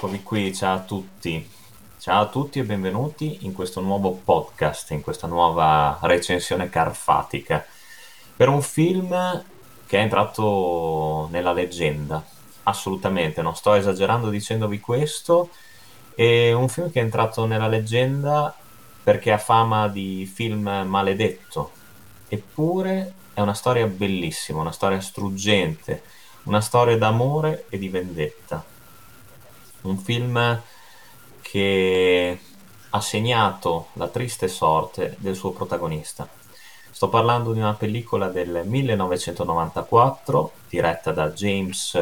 Rieccovi qui, ciao a tutti. Ciao a tutti e benvenuti in questo nuovo podcast, in questa nuova recensione carfatica per un film che è entrato nella leggenda. Assolutamente, non sto esagerando dicendovi questo. È un film che è entrato nella leggenda perché ha fama di film maledetto, eppure è una storia bellissima, una storia struggente, una storia d'amore e di vendetta. Un film che ha segnato la triste sorte del suo protagonista. Sto parlando di una pellicola del 1994 diretta da James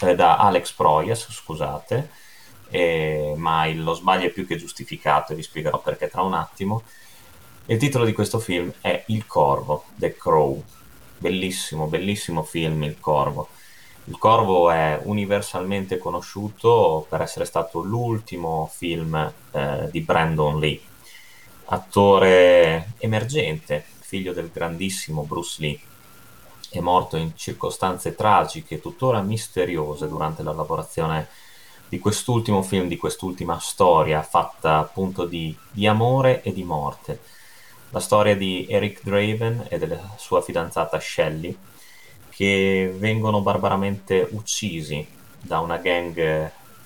eh, da Alex Proyas, scusate, eh, ma lo sbaglio è più che giustificato e vi spiegherò perché tra un attimo. Il titolo di questo film è Il Corvo, The Crow. Bellissimo, bellissimo film Il Corvo. Il Corvo è universalmente conosciuto per essere stato l'ultimo film eh, di Brandon Lee, attore emergente, figlio del grandissimo Bruce Lee. È morto in circostanze tragiche, tuttora misteriose, durante la lavorazione di quest'ultimo film, di quest'ultima storia fatta appunto di, di amore e di morte. La storia di Eric Draven e della sua fidanzata Shelley, che vengono barbaramente uccisi da una gang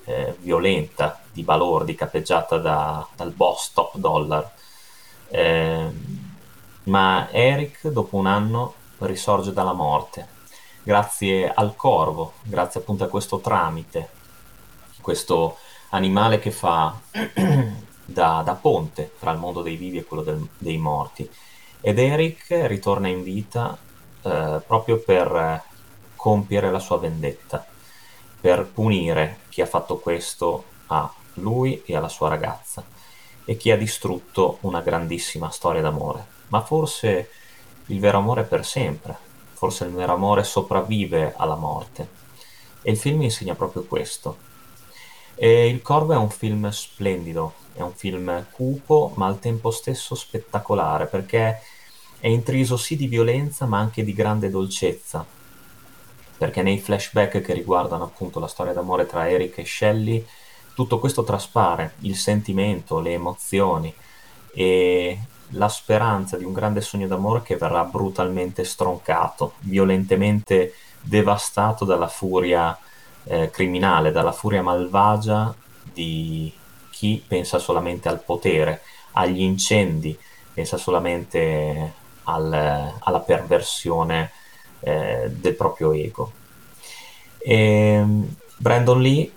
eh, violenta di balordi capeggiata da, dal boss Top Dollar. Eh, ma Eric, dopo un anno, risorge dalla morte, grazie al corvo, grazie appunto a questo tramite, questo animale che fa da, da ponte tra il mondo dei vivi e quello del, dei morti. Ed Eric ritorna in vita eh, proprio per compiere la sua vendetta, per punire chi ha fatto questo a lui e alla sua ragazza e chi ha distrutto una grandissima storia d'amore. Ma forse il vero amore è per sempre, forse il vero amore sopravvive alla morte. E il film insegna proprio questo. E il Corvo è un film splendido, è un film cupo ma al tempo stesso spettacolare perché è intriso sì di violenza ma anche di grande dolcezza, perché nei flashback che riguardano appunto la storia d'amore tra Eric e Shelley, tutto questo traspare, il sentimento, le emozioni e la speranza di un grande sogno d'amore che verrà brutalmente stroncato, violentemente devastato dalla furia eh, criminale, dalla furia malvagia di chi pensa solamente al potere, agli incendi, pensa solamente al, alla perversione eh, del proprio ego. E Brandon Lee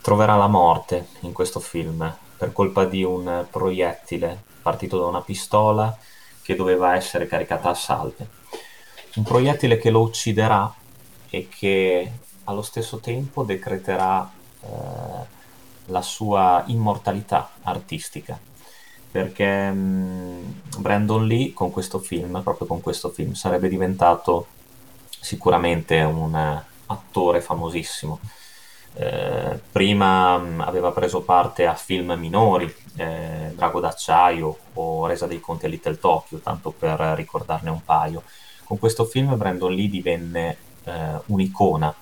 troverà la morte in questo film per colpa di un proiettile partito da una pistola che doveva essere caricata a salve. Un proiettile che lo ucciderà e che allo stesso tempo decreterà eh, la sua immortalità artistica perché mh, Brandon Lee con questo film, proprio con questo film, sarebbe diventato sicuramente un attore famosissimo. Eh, prima mh, aveva preso parte a film minori, eh, Drago d'acciaio o Resa dei Conti a Little Tokyo, tanto per ricordarne un paio. Con questo film Brandon Lee divenne eh, un'icona,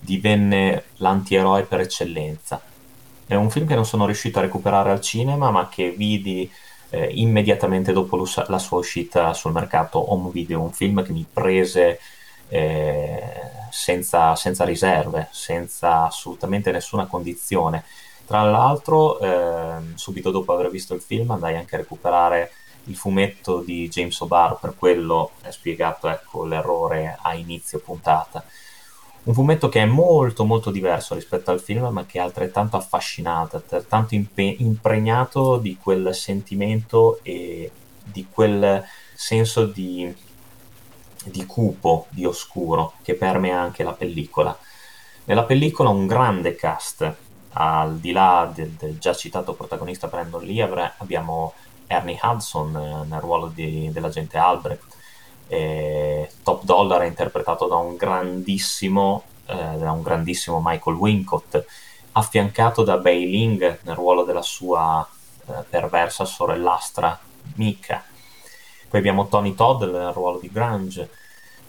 divenne l'antieroe per eccellenza è un film che non sono riuscito a recuperare al cinema, ma che vidi eh, immediatamente dopo la sua uscita sul mercato home video, un film che mi prese eh, senza, senza, riserve, senza assolutamente nessuna condizione. Tra l'altro, eh, subito dopo aver visto il film, andai anche a recuperare il fumetto di James O'Barr, per quello è spiegato ecco, l'errore a inizio puntata. Un fumetto che è molto molto diverso rispetto al film, ma che è altrettanto affascinante, altrettanto impe- impregnato di quel sentimento e di quel senso di, di cupo, di oscuro, che permea anche la pellicola. Nella pellicola un grande cast, al di là del, del già citato protagonista Brandon Lee, abbiamo Ernie Hudson eh, nel ruolo di, dell'agente Albrecht, eh, Top Dollar è interpretato da un grandissimo, eh, da un grandissimo Michael Wincott, affiancato da Bei Ling nel ruolo della sua eh, perversa sorellastra Mika. Poi abbiamo Tony Todd nel ruolo di Grange,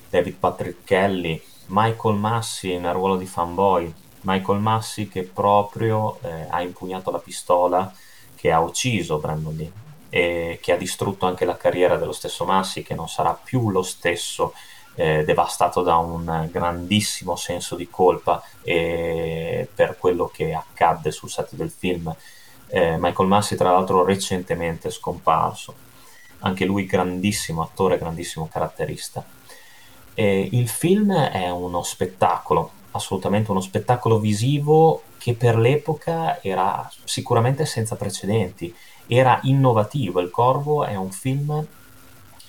David Patrick Kelly, Michael Massi nel ruolo di fanboy, Michael Massi che proprio eh, ha impugnato la pistola che ha ucciso Brandon Lee e che ha distrutto anche la carriera dello stesso Massi che non sarà più lo stesso eh, devastato da un grandissimo senso di colpa eh, per quello che accadde sul set del film. Eh, Michael Massi tra l'altro recentemente scomparso, anche lui grandissimo attore, grandissimo caratterista. il film è uno spettacolo, assolutamente uno spettacolo visivo che per l'epoca era sicuramente senza precedenti, era innovativo. Il Corvo è un film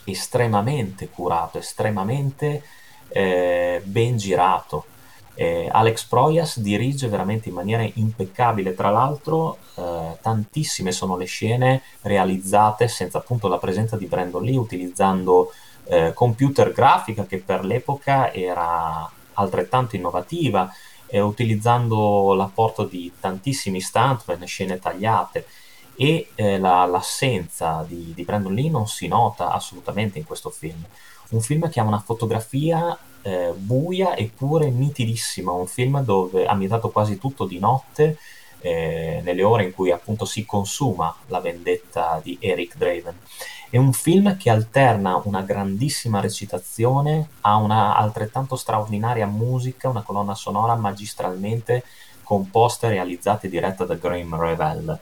estremamente curato, estremamente eh, ben girato. Eh, Alex Proyas dirige veramente in maniera impeccabile, tra l'altro eh, tantissime sono le scene realizzate senza appunto la presenza di Brandon Lee, utilizzando eh, computer grafica che per l'epoca era altrettanto innovativa, eh, utilizzando l'apporto di tantissimi stuntman, scene tagliate e eh, la, l'assenza di, di, Brandon Lee non si nota assolutamente in questo film. Un film che ha una fotografia eh, buia eppure nitidissima, un film dove ha ambientato quasi tutto di notte, eh, nelle ore in cui appunto si consuma la vendetta di Eric Draven. È un film che alterna una grandissima recitazione a una altrettanto straordinaria musica, una colonna sonora magistralmente composta realizzata e diretta da Graham Revell.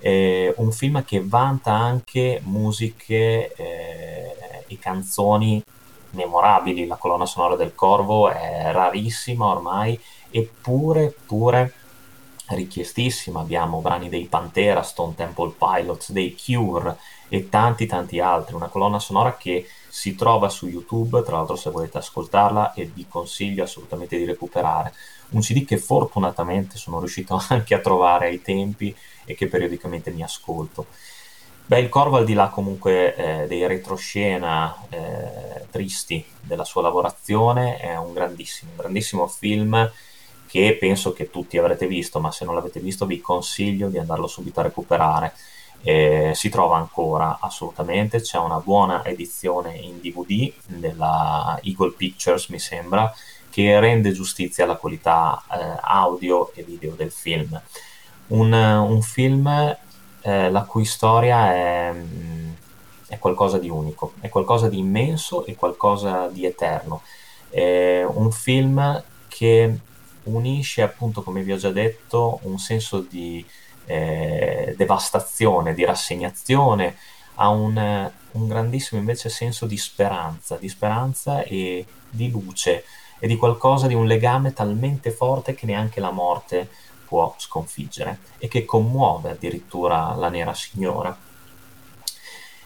Eh, un film che vanta anche musiche eh, e canzoni memorabili, la colonna sonora del Corvo è rarissima ormai, eppure pure richiestissima, abbiamo brani dei Pantera, Stone Temple Pilots, dei Cure e tanti tanti altri, una colonna sonora che si trova su YouTube, tra l'altro se volete ascoltarla e vi consiglio assolutamente di recuperare. Un CD che fortunatamente sono riuscito anche a trovare ai tempi e che periodicamente mi ascolto. Beh, il Corvo al di là comunque eh, dei retroscena eh, tristi della sua lavorazione è un grandissimo, grandissimo film che penso che tutti avrete visto, ma se non l'avete visto vi consiglio di andarlo subito a recuperare. Eh, si trova ancora assolutamente, c'è una buona edizione in DVD della Eagle Pictures, mi sembra, che rende giustizia alla qualità eh, audio e video del film un, un film eh, la cui storia è, è, qualcosa di unico, è qualcosa di immenso e qualcosa di eterno. È un film che unisce appunto, come vi ho già detto, un senso di eh, devastazione, di rassegnazione, a un, un grandissimo invece senso di speranza, di speranza e di luce e di qualcosa di un legame talmente forte che neanche la morte può sconfiggere e che commuove addirittura la nera signora.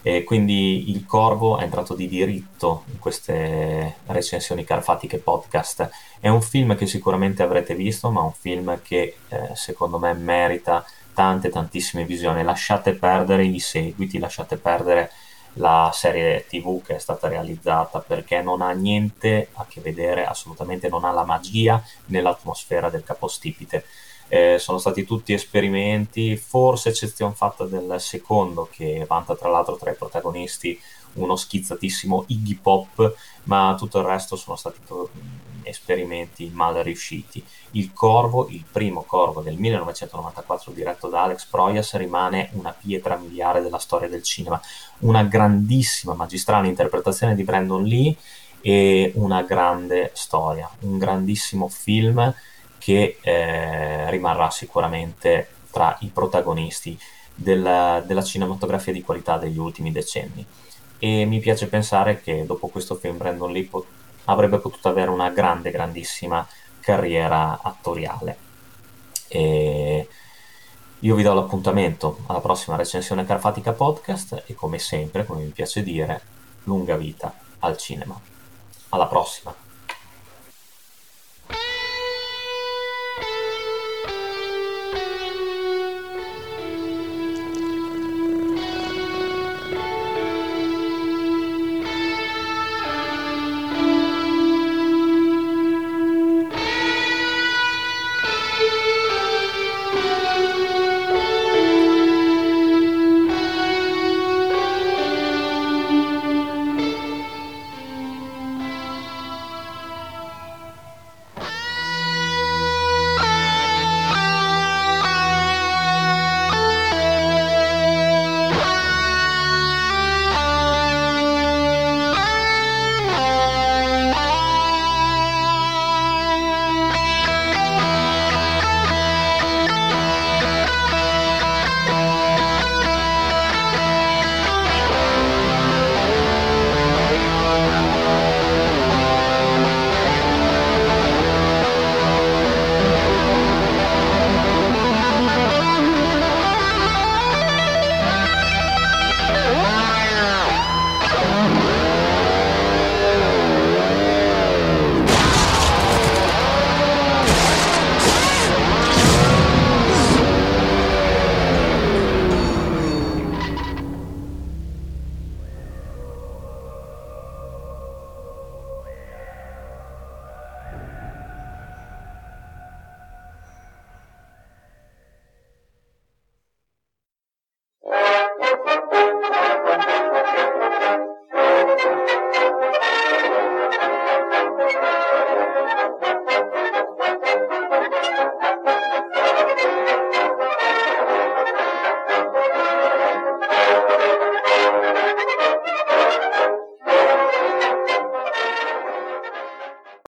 E quindi il Corvo è entrato di diritto in queste recensioni carfatiche podcast. È un film che sicuramente avrete visto, ma un film che eh, secondo me merita tante tantissime visioni. Lasciate perdere i seguiti, lasciate perdere la serie tv che è stata realizzata perché non ha niente a che vedere, assolutamente non ha la magia nell'atmosfera del capostipite eh, sono stati tutti esperimenti, forse eccezione fatta del secondo che vanta tra l'altro tra i protagonisti uno schizzatissimo Iggy Pop, ma tutto il resto sono stati esperimenti mal riusciti. Il Corvo, il primo Corvo del 1994 diretto da Alex Proyas, rimane una pietra miliare della storia del cinema, una grandissima magistrale interpretazione di Brandon Lee e una grande storia, un grandissimo film che eh, rimarrà sicuramente tra i protagonisti della, della, cinematografia di qualità degli ultimi decenni. E mi piace pensare che dopo questo film Brandon Lee pot- avrebbe potuto avere una grande, grandissima carriera attoriale. E io vi do l'appuntamento alla prossima recensione Carfatica Podcast e come sempre, come mi piace dire, lunga vita al cinema. Alla prossima!